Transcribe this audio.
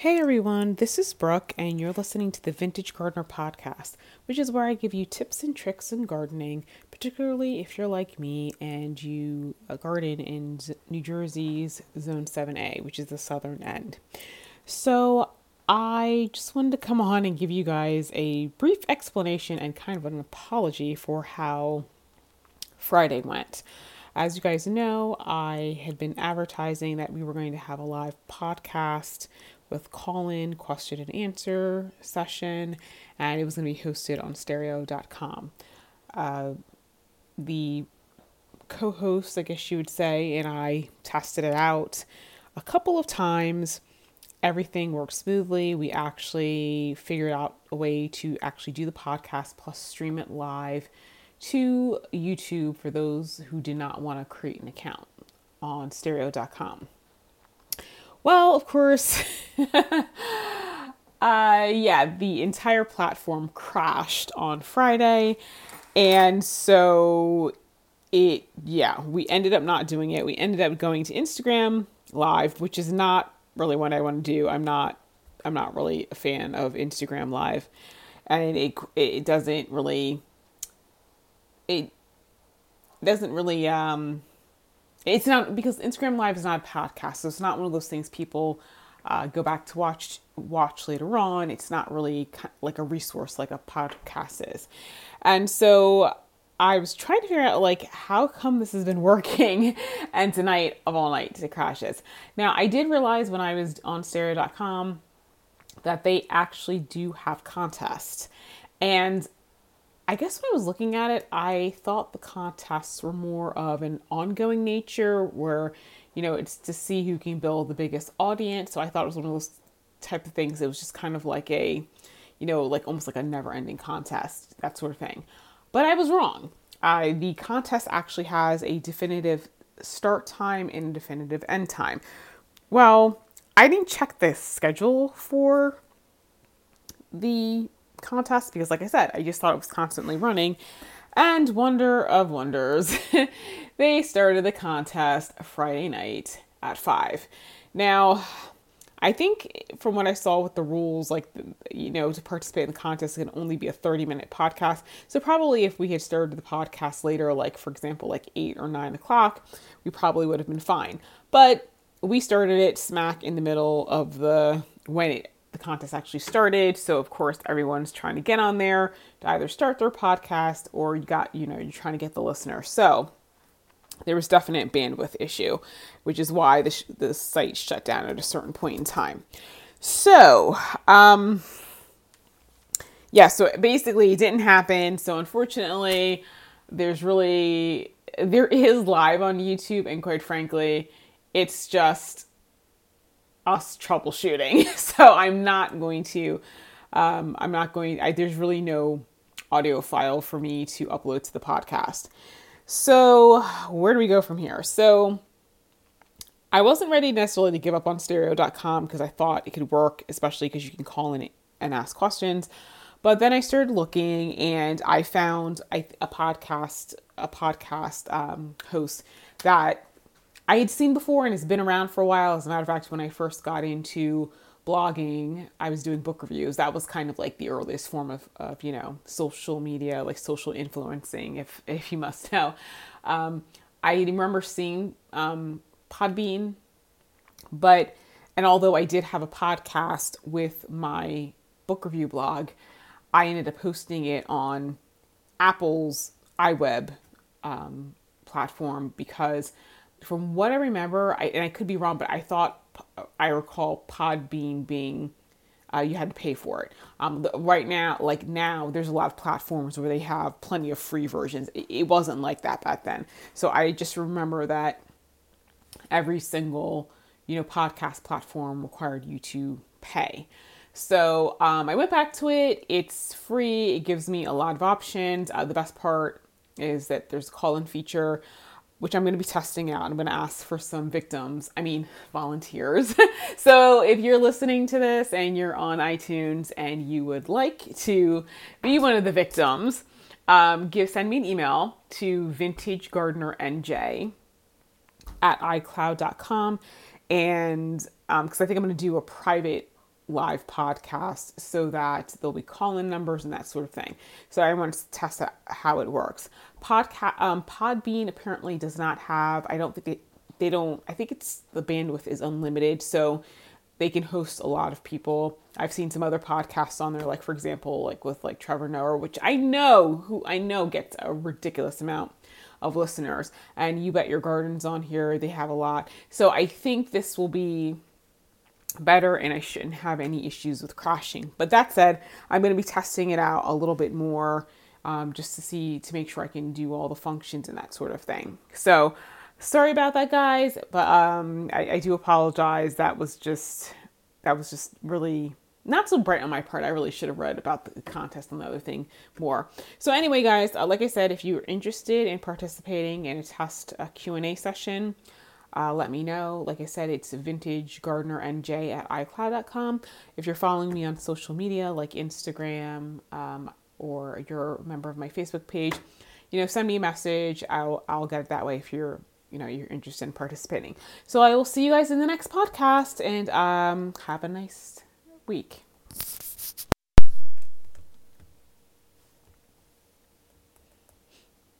Hey everyone, this is Brooke, and you're listening to the Vintage Gardener Podcast, which is where I give you tips and tricks in gardening, particularly if you're like me and you uh, garden in New Jersey's Zone 7A, which is the southern end. So, I just wanted to come on and give you guys a brief explanation and kind of an apology for how Friday went. As you guys know, I had been advertising that we were going to have a live podcast with call in question and answer session, and it was going to be hosted on stereo.com. Uh, the co host, I guess you would say, and I tested it out a couple of times. Everything worked smoothly. We actually figured out a way to actually do the podcast plus stream it live to YouTube for those who did not want to create an account on stereo.com. Well, of course, uh, yeah, the entire platform crashed on Friday. And so it, yeah, we ended up not doing it. We ended up going to Instagram Live, which is not really what I want to do. I'm not, I'm not really a fan of Instagram Live. And it, it doesn't really, it doesn't really, um, it's not because Instagram Live is not a podcast, so it's not one of those things people uh, go back to watch watch later on. It's not really like a resource like a podcast is, and so I was trying to figure out like how come this has been working, and tonight of all nights it crashes. Now I did realize when I was on Stereo.com that they actually do have contests, and I guess when I was looking at it, I thought the contests were more of an ongoing nature where, you know, it's to see who can build the biggest audience. So I thought it was one of those type of things. It was just kind of like a, you know, like almost like a never ending contest, that sort of thing. But I was wrong. Uh, the contest actually has a definitive start time and definitive end time. Well, I didn't check this schedule for the contest because, like I said, I just thought it was constantly running. And wonder of wonders, they started the contest Friday night at 5. Now, I think from what I saw with the rules, like, you know, to participate in the contest, it can only be a 30 minute podcast. So, probably if we had started the podcast later, like, for example, like 8 or 9 o'clock, we probably would have been fine. But we started it smack in the middle of the when it contest actually started. So of course everyone's trying to get on there to either start their podcast or you got, you know, you're trying to get the listener. So there was definite bandwidth issue, which is why the, sh- the site shut down at a certain point in time. So, um, yeah, so basically it didn't happen. So unfortunately, there's really, there is live on YouTube and quite frankly, it's just us troubleshooting. so I'm not going to, um, I'm not going, I, there's really no audio file for me to upload to the podcast. So where do we go from here? So I wasn't ready necessarily to give up on stereo.com because I thought it could work, especially because you can call in and ask questions. But then I started looking and I found a, a podcast, a podcast um, host that I had seen before and it's been around for a while. As a matter of fact, when I first got into blogging, I was doing book reviews. That was kind of like the earliest form of, of you know, social media, like social influencing, if, if you must know. Um, I remember seeing um, Podbean, but, and although I did have a podcast with my book review blog, I ended up hosting it on Apple's iWeb um, platform because from what I remember, I, and I could be wrong, but I thought I recall Podbean being uh, you had to pay for it. Um, right now, like now, there's a lot of platforms where they have plenty of free versions. It, it wasn't like that back then. So I just remember that every single you know podcast platform required you to pay. So um, I went back to it. It's free. It gives me a lot of options. Uh, the best part is that there's a call-in feature which I'm going to be testing out. I'm going to ask for some victims, I mean, volunteers. so if you're listening to this and you're on iTunes and you would like to be one of the victims, um, give send me an email to vintagegardenernj at icloud.com and because um, I think I'm going to do a private live podcast so that there'll be call-in numbers and that sort of thing. So I want to test how it works. Podcast um, Podbean apparently does not have. I don't think they they don't. I think it's the bandwidth is unlimited, so they can host a lot of people. I've seen some other podcasts on there, like for example, like with like Trevor Noah, which I know who I know gets a ridiculous amount of listeners, and you bet your gardens on here they have a lot. So I think this will be better and I shouldn't have any issues with crashing. But that said, I'm going to be testing it out a little bit more um, just to see, to make sure I can do all the functions and that sort of thing. So sorry about that, guys, but um, I, I do apologize. That was just, that was just really not so bright on my part. I really should have read about the contest and the other thing more. So anyway, guys, uh, like I said, if you're interested in participating in a test a Q&A session, uh, let me know. Like I said, it's vintage gardener nj at icloud.com. If you're following me on social media like Instagram um, or you're a member of my Facebook page, you know, send me a message. I'll I'll get it that way if you're you know you're interested in participating. So I will see you guys in the next podcast and um, have a nice week.